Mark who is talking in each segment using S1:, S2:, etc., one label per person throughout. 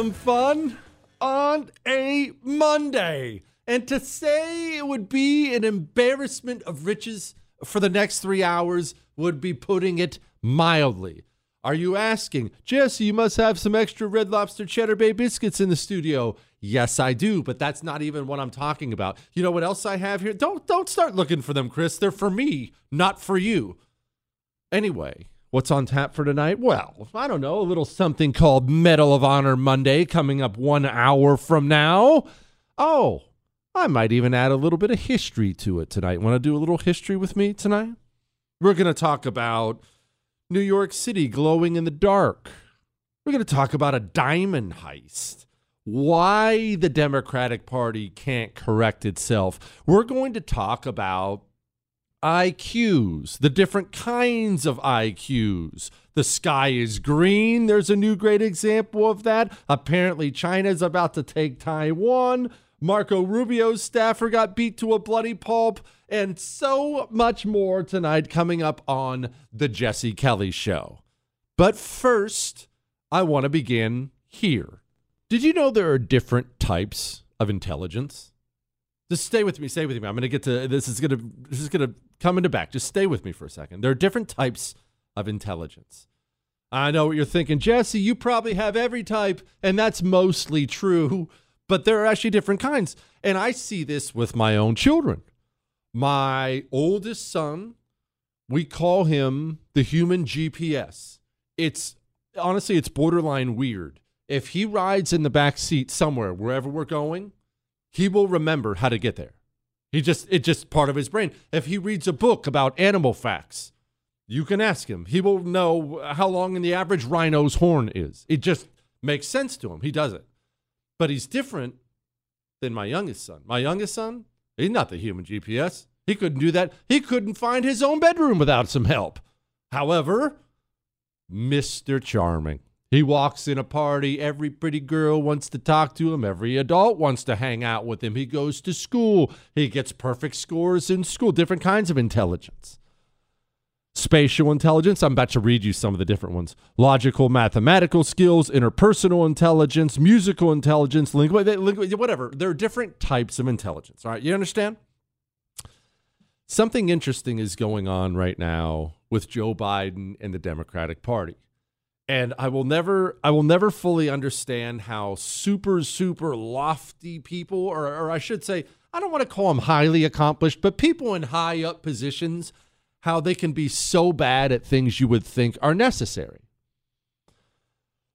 S1: Some fun on a Monday. And to say it would be an embarrassment of riches for the next three hours would be putting it mildly. Are you asking, Jesse, you must have some extra Red Lobster Cheddar Bay biscuits in the studio? Yes, I do, but that's not even what I'm talking about. You know what else I have here? Don't don't start looking for them, Chris. They're for me, not for you. Anyway, what's on tap for tonight? Well, I don't know, a little something called Medal of Honor Monday coming up 1 hour from now. Oh, I might even add a little bit of history to it tonight. Want to do a little history with me tonight? We're going to talk about New York City glowing in the dark. We're going to talk about a diamond heist. Why the Democratic Party can't correct itself. We're going to talk about IQs, the different kinds of IQs. The sky is green. There's a new great example of that. Apparently, China's about to take Taiwan. Marco Rubio's staffer got beat to a bloody pulp, and so much more tonight coming up on The Jesse Kelly Show. But first, I want to begin here. Did you know there are different types of intelligence? Just stay with me. Stay with me. I'm going to get to this. Is going to this is going to come into back. Just stay with me for a second. There are different types of intelligence. I know what you're thinking, Jesse. You probably have every type, and that's mostly true. But there are actually different kinds, and I see this with my own children. My oldest son, we call him the human GPS. It's honestly, it's borderline weird. If he rides in the back seat somewhere, wherever we're going, he will remember how to get there. He just it's just part of his brain. If he reads a book about animal facts, you can ask him. He will know how long in the average rhino's horn is. It just makes sense to him. He does it. But he's different than my youngest son. My youngest son, he's not the human GPS. He couldn't do that. He couldn't find his own bedroom without some help. However, Mr. Charming. He walks in a party. Every pretty girl wants to talk to him. Every adult wants to hang out with him. He goes to school. He gets perfect scores in school, different kinds of intelligence. Spatial intelligence, I'm about to read you some of the different ones. Logical, mathematical skills, interpersonal intelligence, musical intelligence, lingu- whatever. There are different types of intelligence. All right, you understand? Something interesting is going on right now with Joe Biden and the Democratic Party and I will never I will never fully understand how super super lofty people or or I should say I don't want to call them highly accomplished but people in high up positions how they can be so bad at things you would think are necessary.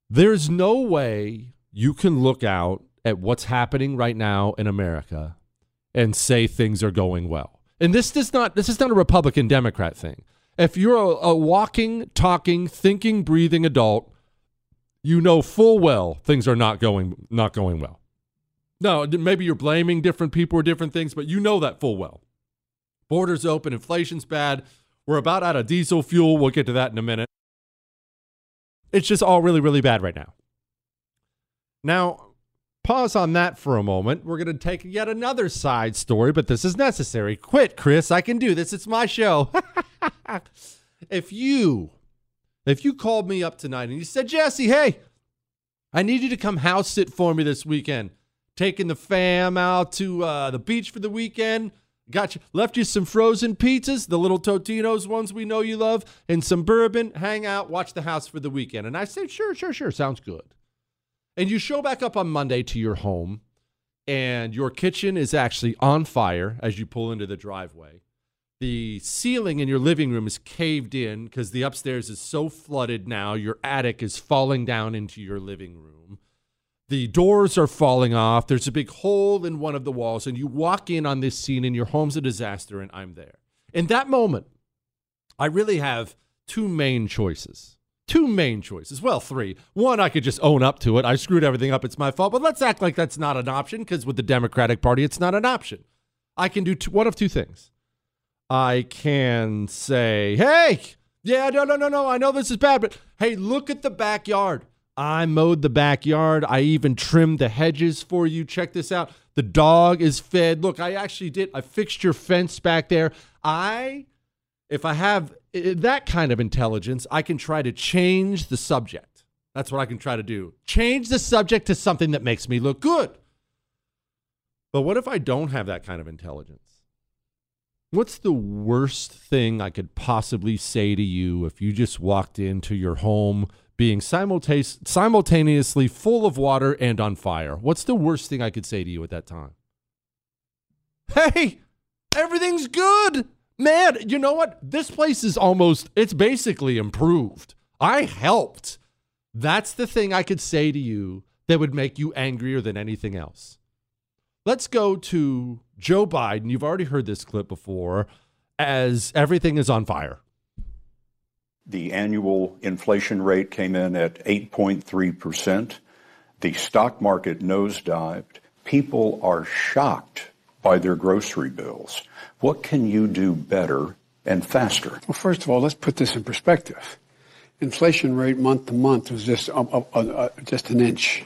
S1: There's no way you can look out at what's happening right now in America and say things are going well. And this does not this is not a Republican Democrat thing. If you're a, a walking, talking, thinking, breathing adult, you know full well things are not going not going well. No, maybe you're blaming different people or different things, but you know that full well. Borders open, inflation's bad. We're about out of diesel fuel. We'll get to that in a minute. It's just all really, really bad right now. Now, pause on that for a moment. We're going to take yet another side story, but this is necessary. Quit, Chris. I can do this. It's my show. if you if you called me up tonight and you said, Jesse, hey, I need you to come house sit for me this weekend, taking the fam out to uh, the beach for the weekend. Got you, left you some frozen pizzas, the little Totino's ones we know you love, and some bourbon. Hang out, watch the house for the weekend. And I said, sure, sure, sure, sounds good. And you show back up on Monday to your home, and your kitchen is actually on fire as you pull into the driveway the ceiling in your living room is caved in because the upstairs is so flooded now. Your attic is falling down into your living room. The doors are falling off. There's a big hole in one of the walls, and you walk in on this scene, and your home's a disaster, and I'm there. In that moment, I really have two main choices. Two main choices. Well, three. One, I could just own up to it. I screwed everything up. It's my fault. But let's act like that's not an option because with the Democratic Party, it's not an option. I can do two, one of two things. I can say, hey, yeah, no, no, no, no, I know this is bad, but hey, look at the backyard. I mowed the backyard. I even trimmed the hedges for you. Check this out. The dog is fed. Look, I actually did. I fixed your fence back there. I, if I have that kind of intelligence, I can try to change the subject. That's what I can try to do. Change the subject to something that makes me look good. But what if I don't have that kind of intelligence? What's the worst thing I could possibly say to you if you just walked into your home being simultaneously full of water and on fire? What's the worst thing I could say to you at that time? Hey, everything's good. Man, you know what? This place is almost, it's basically improved. I helped. That's the thing I could say to you that would make you angrier than anything else. Let's go to Joe Biden. You've already heard this clip before, as everything is on fire.
S2: The annual inflation rate came in at 8.3%. The stock market nosedived. People are shocked by their grocery bills. What can you do better and faster?
S3: Well, first of all, let's put this in perspective. Inflation rate month to month was just uh, uh, uh, just an inch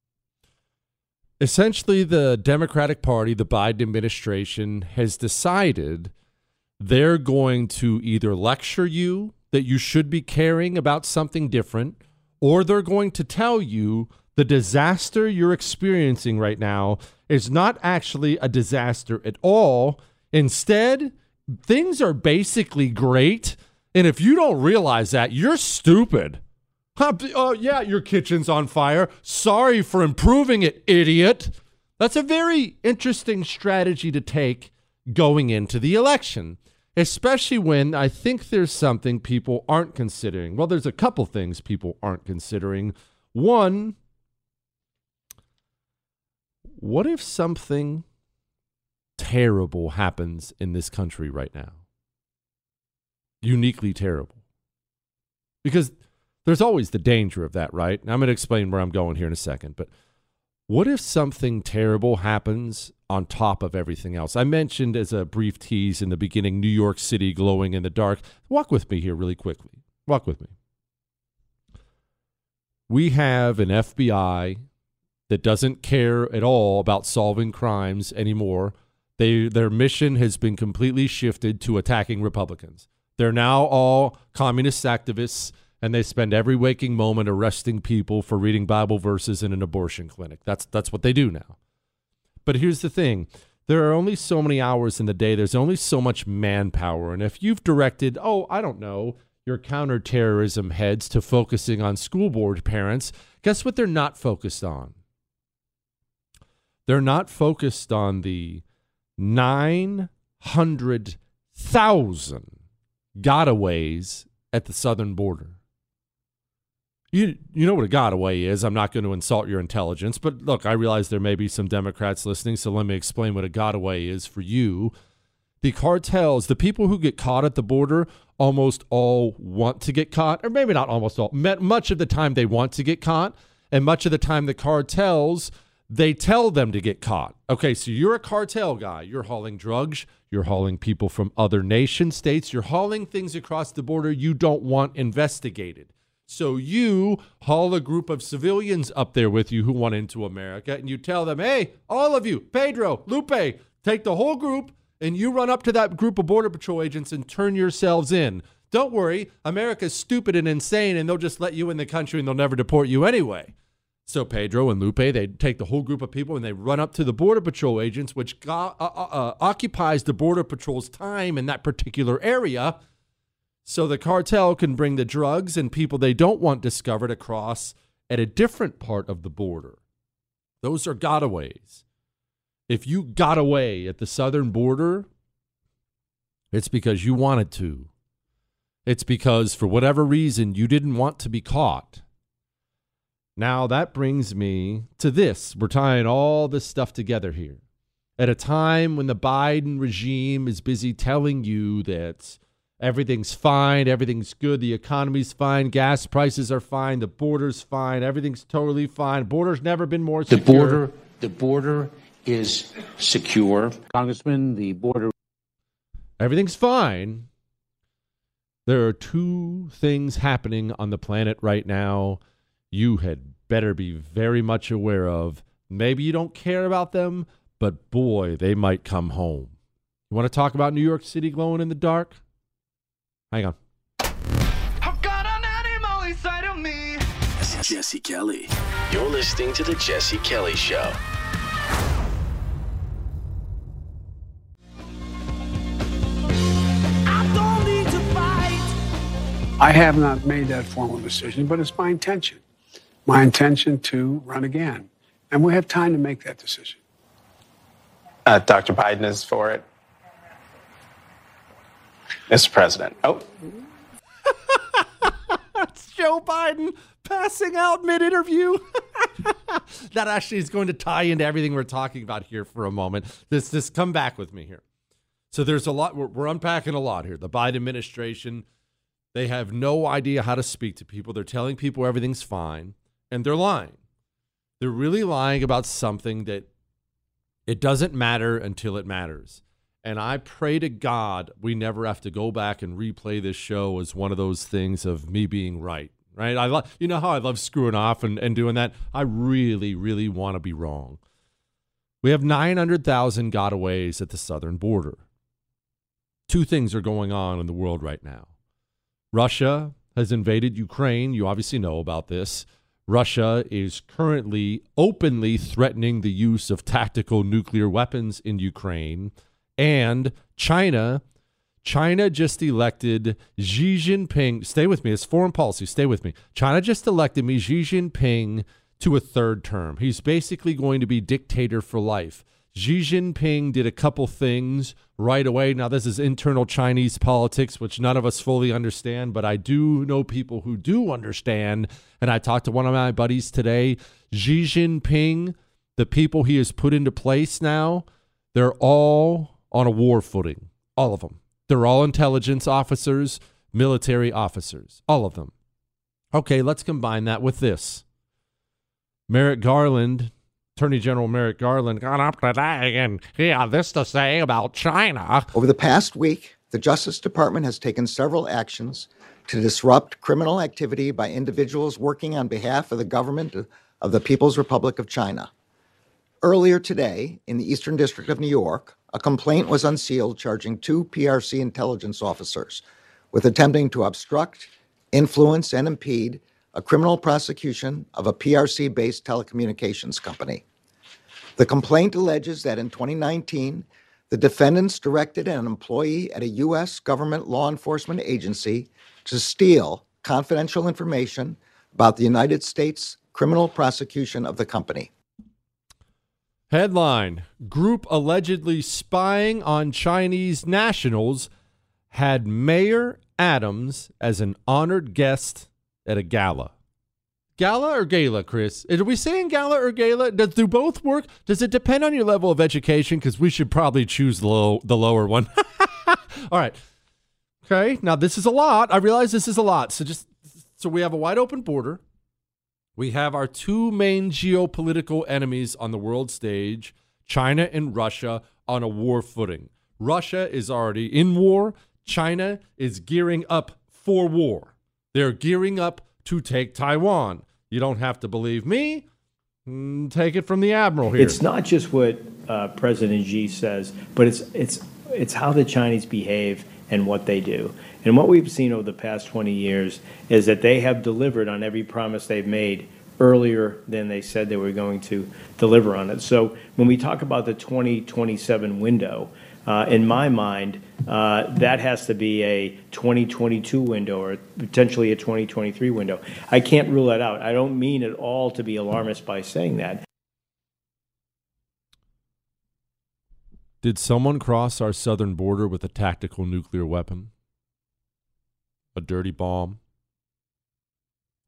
S1: Essentially, the Democratic Party, the Biden administration, has decided they're going to either lecture you that you should be caring about something different, or they're going to tell you the disaster you're experiencing right now is not actually a disaster at all. Instead, things are basically great. And if you don't realize that, you're stupid. Oh, yeah, your kitchen's on fire. Sorry for improving it, idiot. That's a very interesting strategy to take going into the election, especially when I think there's something people aren't considering. Well, there's a couple things people aren't considering. One, what if something terrible happens in this country right now? Uniquely terrible. Because there's always the danger of that, right? And I'm going to explain where I'm going here in a second. But what if something terrible happens on top of everything else? I mentioned as a brief tease in the beginning New York City glowing in the dark. Walk with me here really quickly. Walk with me. We have an FBI that doesn't care at all about solving crimes anymore. They, their mission has been completely shifted to attacking Republicans. They're now all communist activists and they spend every waking moment arresting people for reading Bible verses in an abortion clinic. That's that's what they do now. But here's the thing. There are only so many hours in the day. There's only so much manpower. And if you've directed, oh, I don't know, your counterterrorism heads to focusing on school board parents, guess what they're not focused on? They're not focused on the 900,000 gotaways at the southern border. You you know what a gotaway is. I'm not going to insult your intelligence, but look, I realize there may be some Democrats listening, so let me explain what a gotaway is for you. The cartels, the people who get caught at the border, almost all want to get caught, or maybe not almost all. Much of the time they want to get caught, and much of the time the cartels they tell them to get caught. Okay, so you're a cartel guy. You're hauling drugs. You're hauling people from other nation states. You're hauling things across the border you don't want investigated. So you haul a group of civilians up there with you who want into America, and you tell them, hey, all of you, Pedro, Lupe, take the whole group, and you run up to that group of Border Patrol agents and turn yourselves in. Don't worry, America's stupid and insane, and they'll just let you in the country and they'll never deport you anyway. So Pedro and Lupe, they take the whole group of people and they run up to the Border Patrol agents, which uh, uh, uh, occupies the Border Patrol's time in that particular area so the cartel can bring the drugs and people they don't want discovered across at a different part of the border. Those are gotaways. If you got away at the southern border, it's because you wanted to. It's because, for whatever reason, you didn't want to be caught. Now, that brings me to this. We're tying all this stuff together here. At a time when the Biden regime is busy telling you that Everything's fine. Everything's good. The economy's fine. Gas prices are fine. The border's fine. Everything's totally fine. Border's never been more secure.
S4: The border, the border is secure.
S5: Congressman, the border.
S1: Everything's fine. There are two things happening on the planet right now you had better be very much aware of. Maybe you don't care about them, but boy, they might come home. You want to talk about New York City glowing in the dark? Hang on.
S6: This is Jesse Kelly. You're listening to The Jesse Kelly Show.
S3: I have not made that formal decision, but it's my intention. My intention to run again. And we have time to make that decision.
S7: Uh, Dr. Biden is for it. Mr. President. Oh.
S1: it's Joe Biden passing out mid interview. that actually is going to tie into everything we're talking about here for a moment. This, this, come back with me here. So there's a lot, we're, we're unpacking a lot here. The Biden administration, they have no idea how to speak to people. They're telling people everything's fine, and they're lying. They're really lying about something that it doesn't matter until it matters. And I pray to God we never have to go back and replay this show as one of those things of me being right. Right? I love you know how I love screwing off and, and doing that? I really, really want to be wrong. We have 900,000 gotaways at the southern border. Two things are going on in the world right now. Russia has invaded Ukraine. You obviously know about this. Russia is currently openly threatening the use of tactical nuclear weapons in Ukraine. And China China just elected Xi Jinping. Stay with me. It's foreign policy. Stay with me. China just elected me Xi Jinping to a third term. He's basically going to be dictator for life. Xi Jinping did a couple things right away. Now, this is internal Chinese politics, which none of us fully understand, but I do know people who do understand. And I talked to one of my buddies today. Xi Jinping, the people he has put into place now, they're all on a war footing. All of them. They're all intelligence officers, military officers, all of them. Okay, let's combine that with this. Merrick Garland, Attorney General Merrick Garland, got up today and he had this to say about China.
S5: Over the past week, the Justice Department has taken several actions to disrupt criminal activity by individuals working on behalf of the government of the People's Republic of China. Earlier today, in the Eastern District of New York, a complaint was unsealed charging two PRC intelligence officers with attempting to obstruct, influence, and impede a criminal prosecution of a PRC based telecommunications company. The complaint alleges that in 2019, the defendants directed an employee at a U.S. government law enforcement agency to steal confidential information about the United States criminal prosecution of the company.
S1: Headline Group allegedly spying on Chinese nationals had Mayor Adams as an honored guest at a gala. Gala or gala, Chris? Are we saying gala or gala? Does do both work? Does it depend on your level of education? Because we should probably choose the low, the lower one. All right. Okay. Now this is a lot. I realize this is a lot. So just so we have a wide open border. We have our two main geopolitical enemies on the world stage China and Russia on a war footing. Russia is already in war, China is gearing up for war. They're gearing up to take Taiwan. You don't have to believe me. Mm, take it from the admiral here.
S8: It's not just what uh, President Xi says, but it's it's it's how the Chinese behave and what they do. And what we've seen over the past 20 years is that they have delivered on every promise they've made earlier than they said they were going to deliver on it. So when we talk about the 2027 window, uh, in my mind, uh, that has to be a 2022 window or potentially a 2023 window. I can't rule that out. I don't mean at all to be alarmist by saying that.
S1: Did someone cross our southern border with a tactical nuclear weapon? A dirty bomb?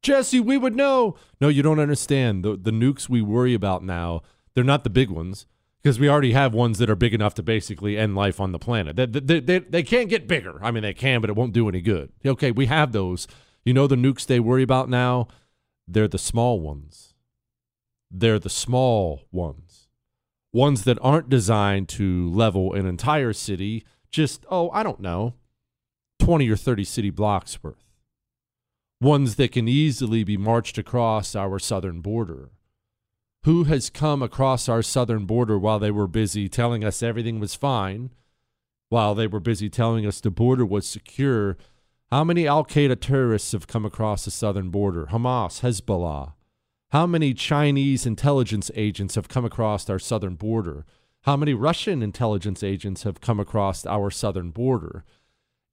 S1: Jesse, we would know. No, you don't understand. The the nukes we worry about now, they're not the big ones because we already have ones that are big enough to basically end life on the planet. They, they, they, they can't get bigger. I mean, they can, but it won't do any good. Okay, we have those. You know the nukes they worry about now? They're the small ones. They're the small ones. Ones that aren't designed to level an entire city, just, oh, I don't know, 20 or 30 city blocks worth ones that can easily be marched across our southern border. Who has come across our southern border while they were busy telling us everything was fine, while they were busy telling us the border was secure? How many Al Qaeda terrorists have come across the southern border? Hamas, Hezbollah. How many Chinese intelligence agents have come across our southern border? How many Russian intelligence agents have come across our southern border?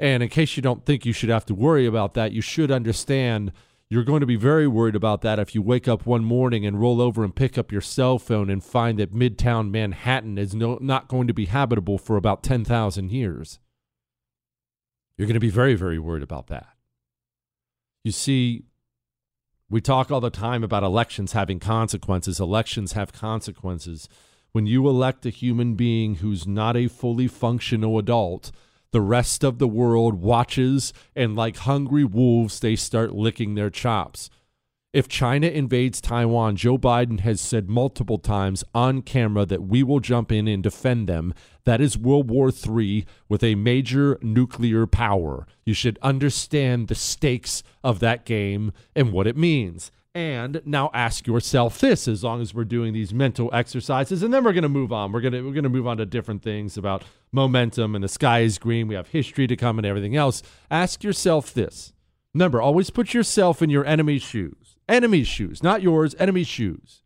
S1: And in case you don't think you should have to worry about that, you should understand you're going to be very worried about that if you wake up one morning and roll over and pick up your cell phone and find that Midtown Manhattan is no, not going to be habitable for about 10,000 years. You're going to be very, very worried about that. You see, we talk all the time about elections having consequences. Elections have consequences. When you elect a human being who's not a fully functional adult, the rest of the world watches, and like hungry wolves, they start licking their chops. If China invades Taiwan, Joe Biden has said multiple times on camera that we will jump in and defend them. That is World War III with a major nuclear power. You should understand the stakes of that game and what it means. And now ask yourself this as long as we're doing these mental exercises and then we're going to move on. We're going to we're going to move on to different things about momentum and the sky is green. We have history to come and everything else. Ask yourself this. Remember, always put yourself in your enemy's shoes. Enemy's shoes, not yours, enemy's shoes.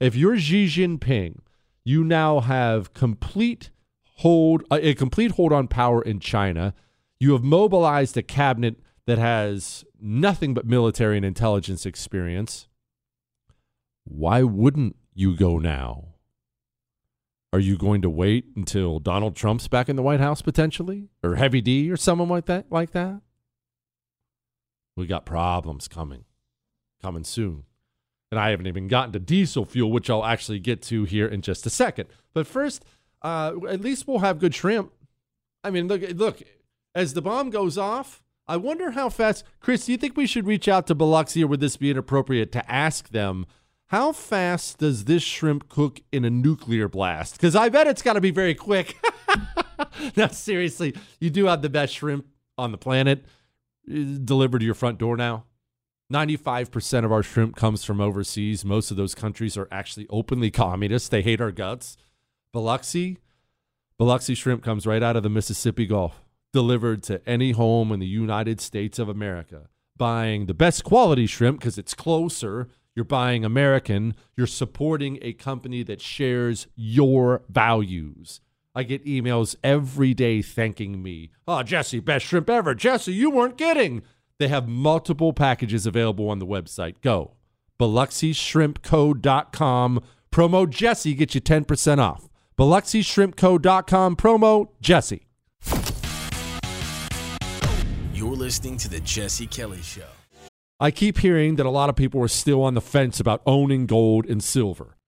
S1: If you're Xi Jinping, you now have complete hold a, a complete hold on power in China. You have mobilized a cabinet that has nothing but military and intelligence experience. Why wouldn't you go now? Are you going to wait until Donald Trump's back in the White House potentially, or Heavy D, or someone like that? Like that? We got problems coming, coming soon. And I haven't even gotten to diesel fuel, which I'll actually get to here in just a second. But first, uh, at least we'll have good shrimp. I mean, look, look, as the bomb goes off, I wonder how fast. Chris, do you think we should reach out to Biloxi, or would this be inappropriate to ask them? How fast does this shrimp cook in a nuclear blast? Because I bet it's got to be very quick. no, seriously, you do have the best shrimp on the planet uh, delivered to your front door now. 95% of our shrimp comes from overseas. Most of those countries are actually openly communist. They hate our guts. Biloxi, Biloxi shrimp comes right out of the Mississippi Gulf, delivered to any home in the United States of America. Buying the best quality shrimp because it's closer you're buying American, you're supporting a company that shares your values. I get emails every day thanking me. Oh, Jesse, best shrimp ever. Jesse, you weren't kidding. They have multiple packages available on the website. Go. BiloxiShrimpCo.com. Promo Jesse gets you 10% off. BiloxiShrimpCo.com. Promo Jesse.
S6: Listening to The Jesse Kelly Show.
S1: I keep hearing that a lot of people are still on the fence about owning gold and silver.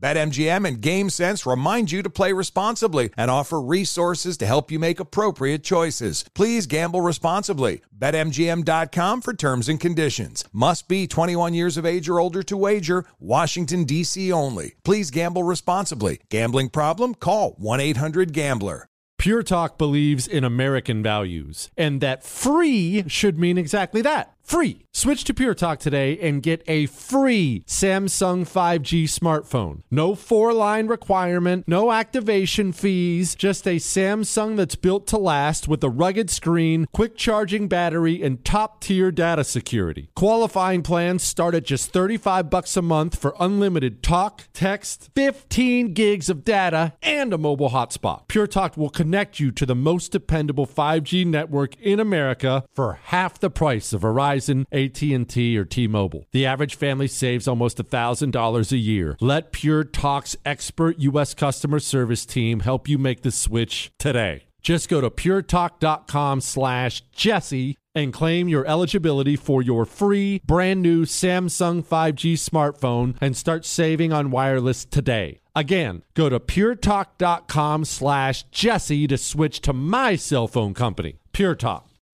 S9: BetMGM and GameSense remind you to play responsibly and offer resources to help you make appropriate choices. Please gamble responsibly. BetMGM.com for terms and conditions. Must be 21 years of age or older to wager. Washington, D.C. only. Please gamble responsibly. Gambling problem? Call 1 800 Gambler.
S1: Pure Talk believes in American values and that free should mean exactly that free. Switch to Pure Talk today and get a free Samsung 5G smartphone. No four line requirement, no activation fees, just a Samsung that's built to last with a rugged screen, quick charging battery, and top tier data security. Qualifying plans start at just 35 bucks a month for unlimited talk, text, 15 gigs of data, and a mobile hotspot. Pure Talk will connect you to the most dependable 5G network in America for half the price of Verizon Verizon, AT&T, or T-Mobile. The average family saves almost $1,000 a year. Let Pure Talk's expert U.S. customer service team help you make the switch today. Just go to puretalk.com slash Jesse and claim your eligibility for your free brand new Samsung 5G smartphone and start saving on wireless today. Again, go to puretalk.com slash Jesse to switch to my cell phone company, Pure Talk.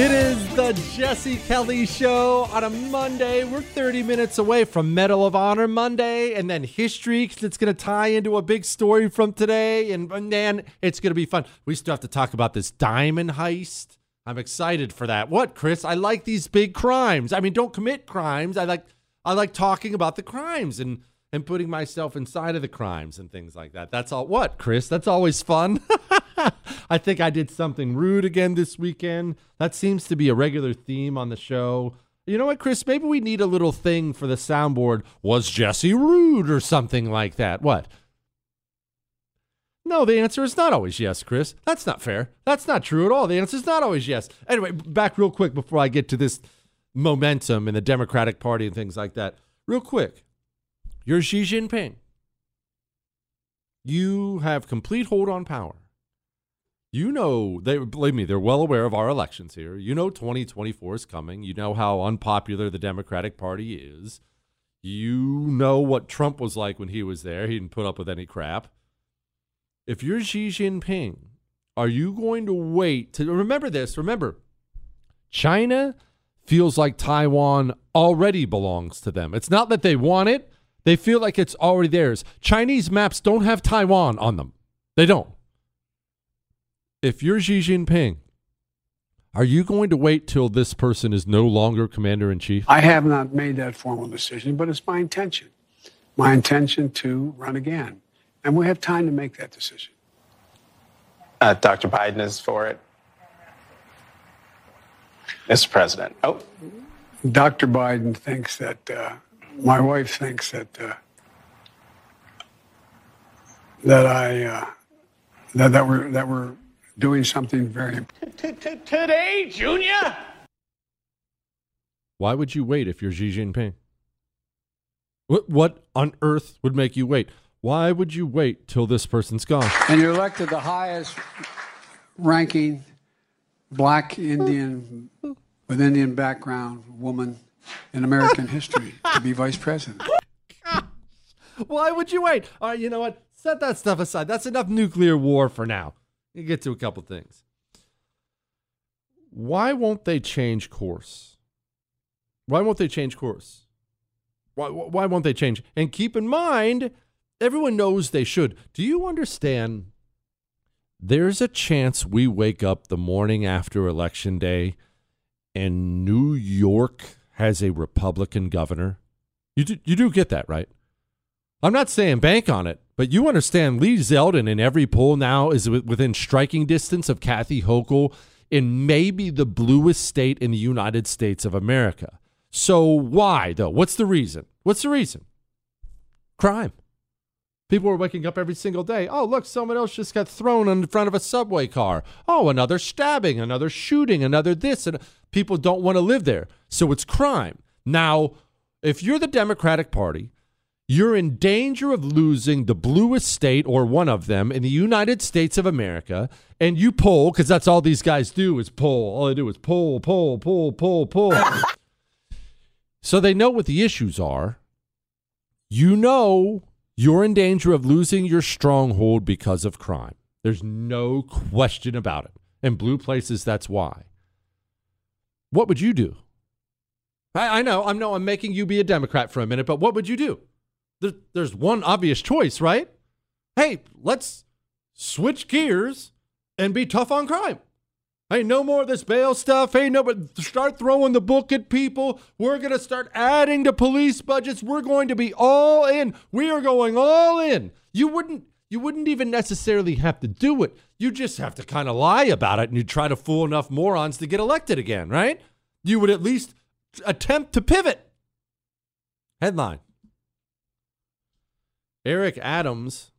S1: It is the Jesse Kelly Show on a Monday. We're 30 minutes away from Medal of Honor Monday and then history because it's going to tie into a big story from today. And man, it's going to be fun. We still have to talk about this diamond heist. I'm excited for that. What, Chris? I like these big crimes. I mean, don't commit crimes. I like I like talking about the crimes and and putting myself inside of the crimes and things like that. That's all. What, Chris? That's always fun. I think I did something rude again this weekend. That seems to be a regular theme on the show. You know what, Chris? Maybe we need a little thing for the soundboard. Was Jesse rude or something like that? What? No, the answer is not always yes, Chris. That's not fair. That's not true at all. The answer is not always yes. Anyway, back real quick before I get to this momentum in the Democratic Party and things like that. Real quick. You're Xi Jinping. You have complete hold on power. You know, they believe me, they're well aware of our elections here. You know 2024 is coming. You know how unpopular the Democratic Party is. You know what Trump was like when he was there. He didn't put up with any crap. If you're Xi Jinping, are you going to wait to remember this? Remember, China feels like Taiwan already belongs to them. It's not that they want it, they feel like it's already theirs. Chinese maps don't have Taiwan on them. They don't. If you're Xi Jinping, are you going to wait till this person is no longer commander in chief?
S3: I have not made that formal decision, but it's my intention. My intention to run again. And we have time to make that decision.
S7: Uh, Dr. Biden is for it. Mr. President. Oh.
S3: Dr. Biden thinks that uh, my wife thinks that uh, that I uh, that that we're that we're doing something very important.
S10: Today, Junior.
S1: Why would you wait if you're Xi Jinping? What what on earth would make you wait? Why would you wait till this person's gone?
S3: And you're elected the highest ranking black Indian with Indian background woman in American history to be vice president.
S1: Why would you wait? All right, you know what? Set that stuff aside. That's enough nuclear war for now. You get to a couple things. Why won't they change course? Why won't they change course? Why, why won't they change? And keep in mind, everyone knows they should. Do you understand? There's a chance we wake up the morning after election day and New York has a Republican governor. You do, you do get that, right? I'm not saying bank on it, but you understand Lee Zeldin in every poll now is within striking distance of Kathy Hochul in maybe the bluest state in the United States of America. So why though? What's the reason? What's the reason? Crime. People are waking up every single day. Oh, look, someone else just got thrown in front of a subway car. Oh, another stabbing, another shooting, another this. And people don't want to live there. So it's crime. Now, if you're the Democratic Party, you're in danger of losing the bluest state or one of them in the United States of America. And you poll, because that's all these guys do is poll. All they do is poll, poll, poll, poll, poll. so they know what the issues are. You know you're in danger of losing your stronghold because of crime. There's no question about it. In blue places, that's why. What would you do? I, I know, I know, I'm making you be a Democrat for a minute, but what would you do? There, there's one obvious choice, right? Hey, let's switch gears and be tough on crime. Hey, no more of this bail stuff. Hey, no, but start throwing the book at people. We're going to start adding to police budgets. We're going to be all in. We are going all in. You wouldn't you wouldn't even necessarily have to do it. You just have to kind of lie about it and you try to fool enough morons to get elected again, right? You would at least attempt to pivot. Headline Eric Adams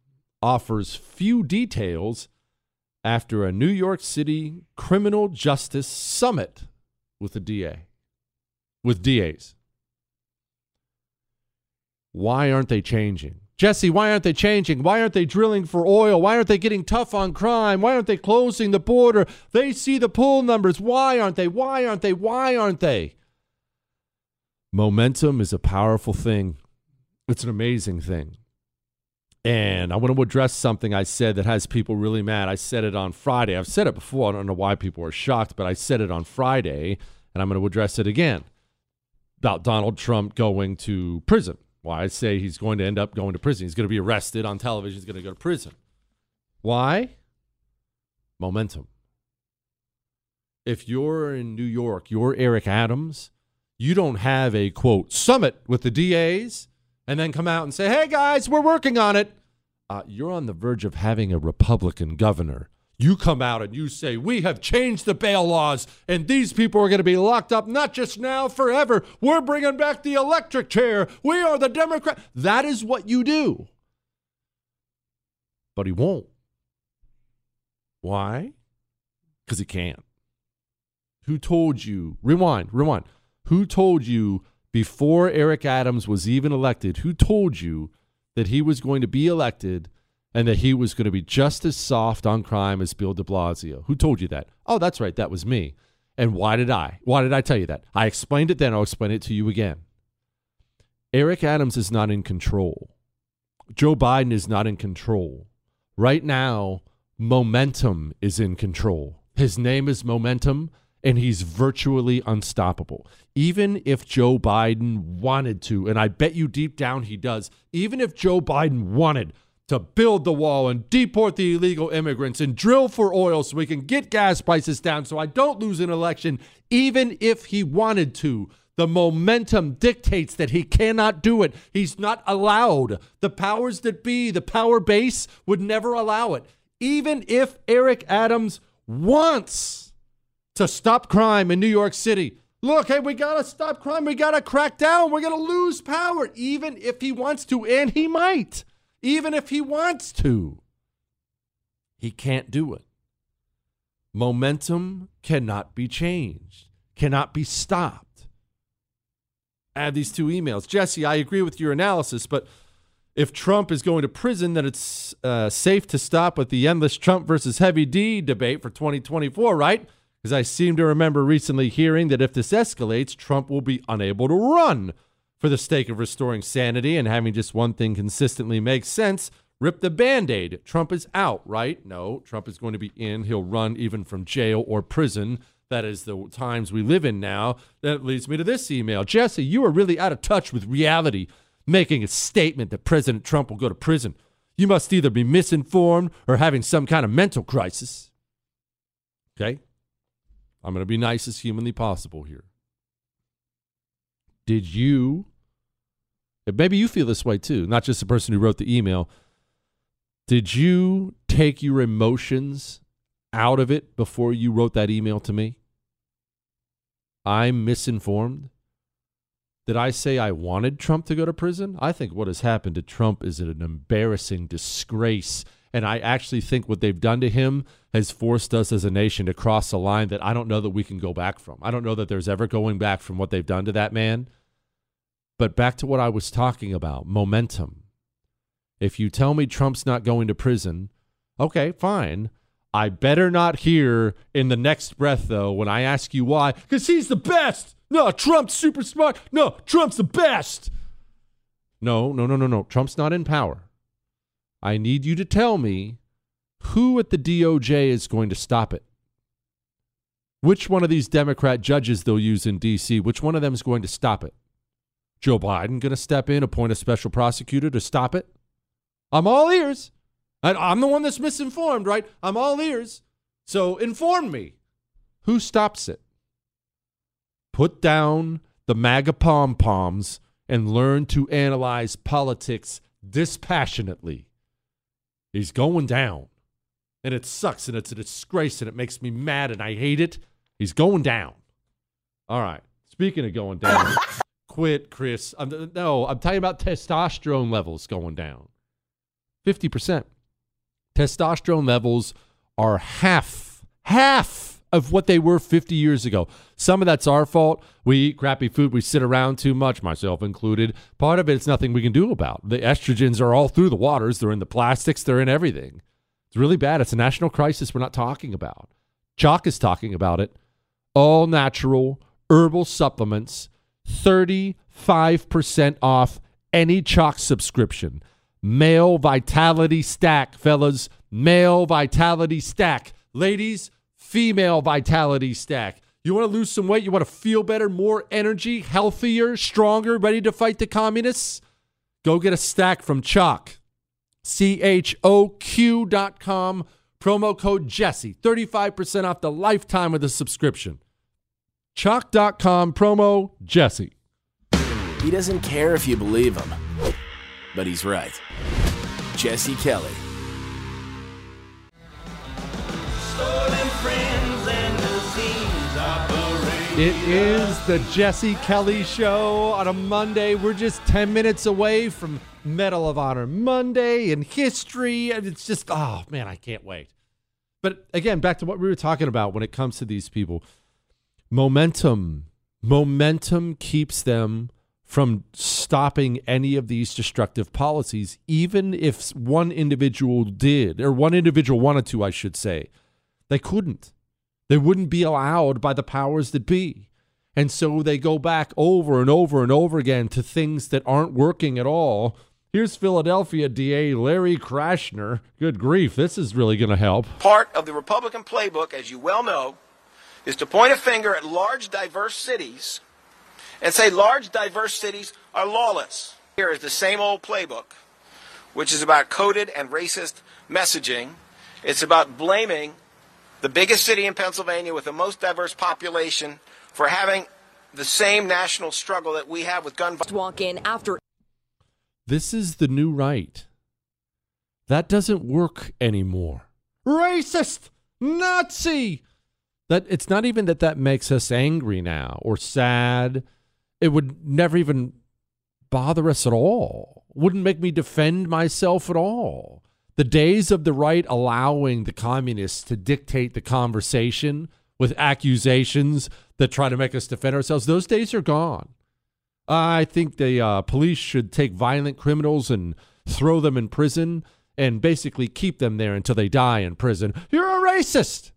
S1: offers few details after a New York City criminal justice summit with the DA, with DAs. Why aren't they changing? Jesse, why aren't they changing? Why aren't they drilling for oil? Why aren't they getting tough on crime? Why aren't they closing the border? They see the poll numbers. Why aren't they? Why aren't they? Why aren't they? Momentum is a powerful thing. It's an amazing thing. And I want to address something I said that has people really mad. I said it on Friday. I've said it before. I don't know why people are shocked, but I said it on Friday, and I'm going to address it again about Donald Trump going to prison. Why I say he's going to end up going to prison. He's going to be arrested on television. He's going to go to prison. Why? Momentum. If you're in New York, you're Eric Adams, you don't have a quote summit with the DAs and then come out and say, hey guys, we're working on it. Uh, you're on the verge of having a Republican governor. You come out and you say, we have changed the bail laws and these people are going to be locked up not just now, forever. We're bringing back the electric chair. We are the Democrat. That is what you do. But he won't. Why? Because he can't. Who told you? Rewind, rewind. Who told you before Eric Adams was even elected, who told you that he was going to be elected and that he was going to be just as soft on crime as Bill de Blasio? Who told you that? Oh, that's right, that was me. And why did I? Why did I tell you that? I explained it then, I'll explain it to you again. Eric Adams is not in control. Joe Biden is not in control. Right now, momentum is in control. His name is Momentum and he's virtually unstoppable. Even if Joe Biden wanted to, and I bet you deep down he does, even if Joe Biden wanted to build the wall and deport the illegal immigrants and drill for oil so we can get gas prices down so I don't lose an election, even if he wanted to, the momentum dictates that he cannot do it. He's not allowed. The powers that be, the power base, would never allow it. Even if Eric Adams wants to stop crime in New York City. Look, hey, we got to stop crime. We got to crack down. We're going to lose power, even if he wants to, and he might, even if he wants to. He can't do it. Momentum cannot be changed, cannot be stopped. Add these two emails. Jesse, I agree with your analysis, but if Trump is going to prison, then it's uh, safe to stop with the endless Trump versus Heavy D debate for 2024, right? because I seem to remember recently hearing that if this escalates, Trump will be unable to run. For the sake of restoring sanity and having just one thing consistently make sense, rip the band aid. Trump is out, right? No, Trump is going to be in. He'll run even from jail or prison. That is the times we live in now. That leads me to this email. Jesse, you are really out of touch with reality, making a statement that President Trump will go to prison. You must either be misinformed or having some kind of mental crisis. Okay, I'm going to be nice as humanly possible here. Did you, maybe you feel this way too, not just the person who wrote the email, did you take your emotions out of it before you wrote that email to me? I'm misinformed. Did I say I wanted Trump to go to prison? I think what has happened to Trump is an embarrassing disgrace and I actually think what they've done to him has forced us as a nation to cross a line that I don't know that we can go back from. I don't know that there's ever going back from what they've done to that man. But back to what I was talking about momentum. If you tell me Trump's not going to prison, okay, fine. I better not hear in the next breath, though, when I ask you why, because he's the best. No, Trump's super smart. No, Trump's the best. No, no, no, no, no. Trump's not in power. I need you to tell me who at the DOJ is going to stop it. Which one of these Democrat judges they'll use in D.C., which one of them is going to stop it? Joe Biden going to step in, appoint a special prosecutor to stop it? I'm all ears. I'm the one that's misinformed, right? I'm all ears. So inform me. Who stops it? Put down the MAGA pom poms and learn to analyze politics dispassionately. He's going down. And it sucks and it's a disgrace and it makes me mad and I hate it. He's going down. All right. Speaking of going down, quit, Chris. I'm, no, I'm talking about testosterone levels going down. 50%. Testosterone levels are half, half of what they were 50 years ago. Some of that's our fault. We eat crappy food. We sit around too much, myself included. Part of it's nothing we can do about. The estrogens are all through the waters. They're in the plastics. They're in everything. It's really bad. It's a national crisis we're not talking about. Choq is talking about it. All natural herbal supplements, 35% off any Choq subscription. Male Vitality Stack, fellas. Male Vitality Stack. Ladies, female Vitality Stack. You want to lose some weight? You want to feel better, more energy, healthier, stronger, ready to fight the communists? Go get a stack from Choq. C H O Q dot com. Promo code Jesse. 35% off the lifetime of the subscription. Choq.com. Promo Jesse.
S11: He doesn't care if you believe him, but he's right. Jesse Kelly.
S1: It is the Jesse Kelly Show on a Monday. We're just 10 minutes away from Medal of Honor Monday and history. And it's just, oh man, I can't wait. But again, back to what we were talking about when it comes to these people momentum. Momentum keeps them from stopping any of these destructive policies, even if one individual did, or one individual wanted to, I should say. They couldn't. They wouldn't be allowed by the powers that be. And so they go back over and over and over again to things that aren't working at all. Here's Philadelphia DA Larry Krasner. Good grief, this is really going to help.
S12: Part of the Republican playbook, as you well know, is to point a finger at large, diverse cities and say large, diverse cities are lawless. Here is the same old playbook, which is about coded and racist messaging. It's about blaming the biggest city in Pennsylvania with the most diverse population for having the same national struggle that we have with gun violence.
S13: Walk in after.
S1: This is the new right. That doesn't work anymore. Racist, Nazi. That it's not even that that makes us angry now or sad. It would never even bother us at all. Wouldn't make me defend myself at all. The days of the right allowing the communists to dictate the conversation with accusations that try to make us defend ourselves, those days are gone. I think the uh, police should take violent criminals and throw them in prison and basically keep them there until they die in prison. You're a racist.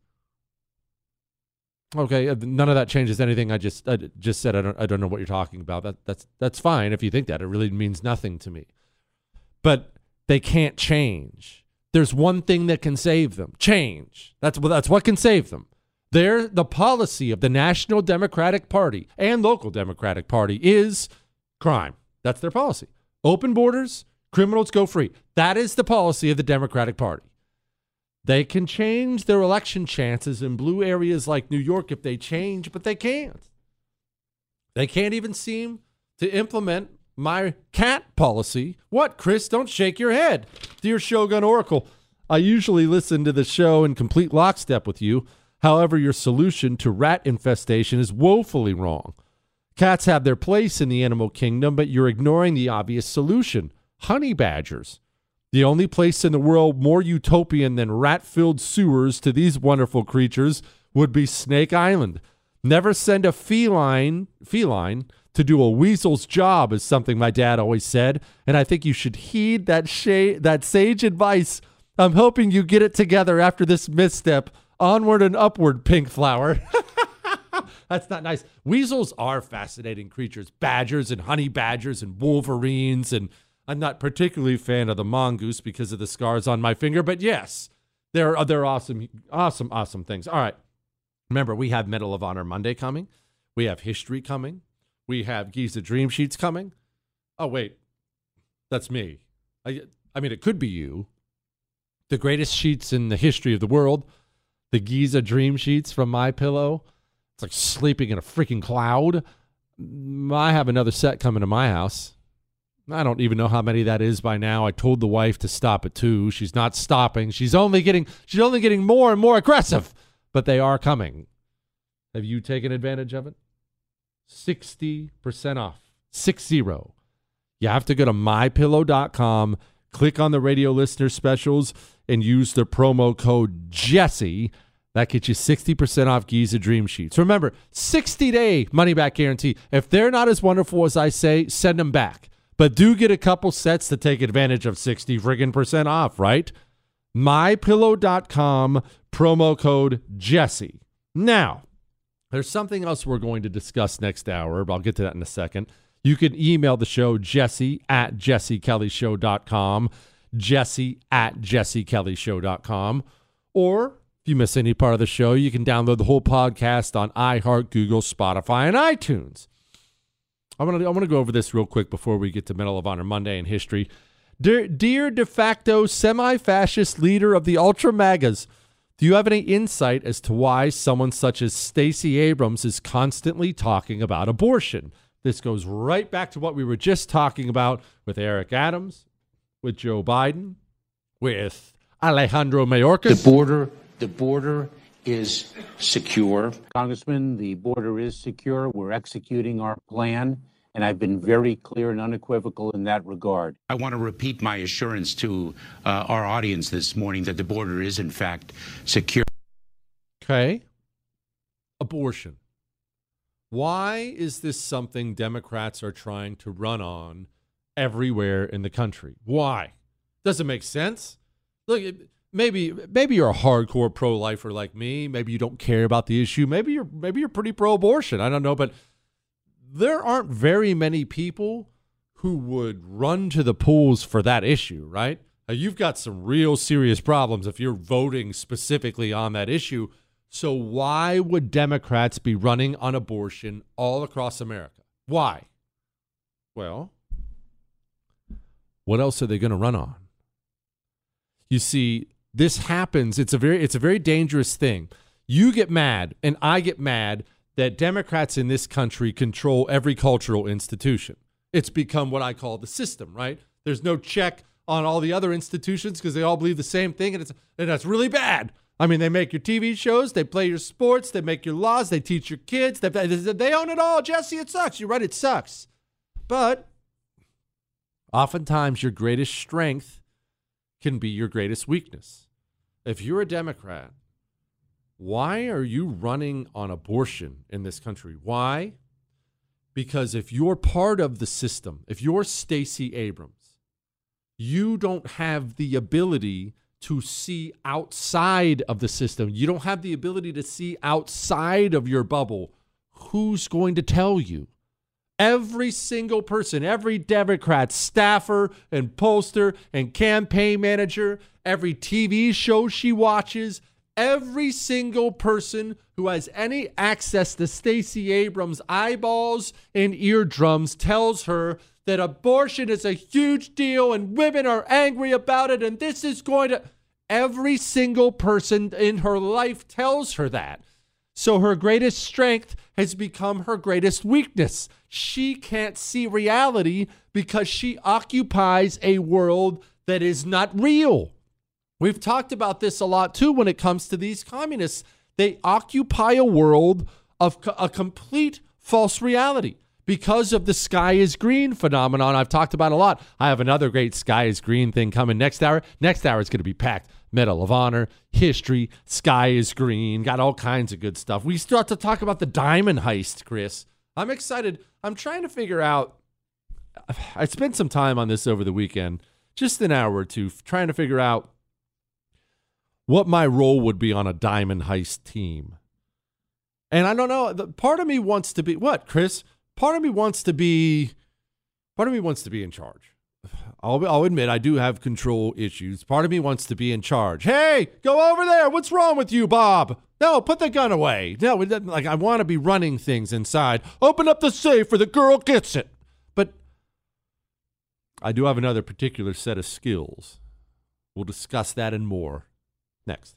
S1: Okay, uh, none of that changes anything. I just I just said I don't I don't know what you're talking about. That that's that's fine if you think that. It really means nothing to me. But they can't change. There's one thing that can save them. Change. That's what that's what can save them. They're, the policy of the National Democratic Party and local Democratic Party is crime. That's their policy. Open borders, criminals go free. That is the policy of the Democratic Party. They can change their election chances in blue areas like New York if they change, but they can't. They can't even seem to implement my cat policy. What, Chris? Don't shake your head. Dear Shogun Oracle, I usually listen to the show in complete lockstep with you. However, your solution to rat infestation is woefully wrong. Cats have their place in the animal kingdom, but you're ignoring the obvious solution honey badgers. The only place in the world more utopian than rat filled sewers to these wonderful creatures would be Snake Island. Never send a feline, feline to do a weasel's job is something my dad always said, and I think you should heed that, sh- that sage advice. I'm hoping you get it together after this misstep. Onward and upward, pink flower. That's not nice. Weasels are fascinating creatures. Badgers and honey badgers and wolverines. And I'm not particularly a fan of the mongoose because of the scars on my finger, but yes, they're, they're awesome, awesome, awesome things. All right. Remember, we have Medal of Honor Monday coming. We have history coming. We have Giza Dream Sheets coming. Oh, wait. That's me. I, I mean, it could be you. the greatest sheets in the history of the world, the Giza Dream Sheets from My Pillow. It's like sleeping in a freaking cloud. I have another set coming to my house. I don't even know how many that is by now. I told the wife to stop at two. She's not stopping. She's only getting she's only getting more and more aggressive. But they are coming. Have you taken advantage of it? 60% off. Six zero. You have to go to mypillow.com, click on the radio listener specials, and use the promo code Jesse. That gets you 60% off Giza Dream Sheets. Remember, 60 day money back guarantee. If they're not as wonderful as I say, send them back. But do get a couple sets to take advantage of 60 friggin' percent off, right? MyPillow.com, promo code Jesse. Now, there's something else we're going to discuss next hour, but I'll get to that in a second. You can email the show, jesse at jessekellyshow.com, jesse at jessekellyshow.com. Or if you miss any part of the show, you can download the whole podcast on iHeart, Google, Spotify, and iTunes. I want to I want to go over this real quick before we get to Medal of Honor Monday in history. Dear, dear de facto semi-fascist leader of the Ultra Magas, do you have any insight as to why someone such as Stacey Abrams is constantly talking about abortion? This goes right back to what we were just talking about with Eric Adams, with Joe Biden, with Alejandro Mayorkas.
S4: The border, the border is secure.
S13: Congressman, the border is secure. We're executing our plan, and I've been very clear and unequivocal in that regard.
S14: I want to repeat my assurance to uh, our audience this morning that the border is, in fact, secure.
S1: Okay. Abortion. Why is this something Democrats are trying to run on everywhere in the country? Why? Doesn't make sense. Look, maybe maybe you're a hardcore pro-lifer like me. Maybe you don't care about the issue. Maybe you're maybe you're pretty pro-abortion. I don't know, but there aren't very many people who would run to the polls for that issue, right? Now, you've got some real serious problems if you're voting specifically on that issue. So why would Democrats be running on abortion all across America? Why? Well, what else are they going to run on? You see, this happens. It's a very it's a very dangerous thing. You get mad and I get mad that Democrats in this country control every cultural institution. It's become what I call the system, right? There's no check on all the other institutions because they all believe the same thing and it's and that's really bad. I mean, they make your TV shows, they play your sports, they make your laws, they teach your kids. They, they own it all. Jesse, it sucks. You're right, it sucks. But oftentimes, your greatest strength can be your greatest weakness. If you're a Democrat, why are you running on abortion in this country? Why? Because if you're part of the system, if you're Stacey Abrams, you don't have the ability to see outside of the system. You don't have the ability to see outside of your bubble. Who's going to tell you? Every single person, every Democrat staffer and poster and campaign manager, every TV show she watches, every single person who has any access to Stacey Abrams' eyeballs and eardrums tells her that abortion is a huge deal and women are angry about it and this is going to Every single person in her life tells her that. So her greatest strength has become her greatest weakness. She can't see reality because she occupies a world that is not real. We've talked about this a lot too when it comes to these communists. They occupy a world of a complete false reality because of the sky is green phenomenon I've talked about a lot. I have another great sky is green thing coming next hour. Next hour is going to be packed. Medal of Honor, history, sky is green, got all kinds of good stuff. We start to talk about the diamond heist, Chris. I'm excited. I'm trying to figure out. I spent some time on this over the weekend, just an hour or two, trying to figure out what my role would be on a diamond heist team. And I don't know. Part of me wants to be what, Chris? part of me wants to be part of me wants to be in charge. I'll, I'll admit I do have control issues. Part of me wants to be in charge. Hey, go over there. What's wrong with you, Bob? No, put the gun away. No, like I want to be running things inside. Open up the safe or the girl gets it. But I do have another particular set of skills. We'll discuss that and more next.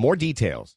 S15: more details.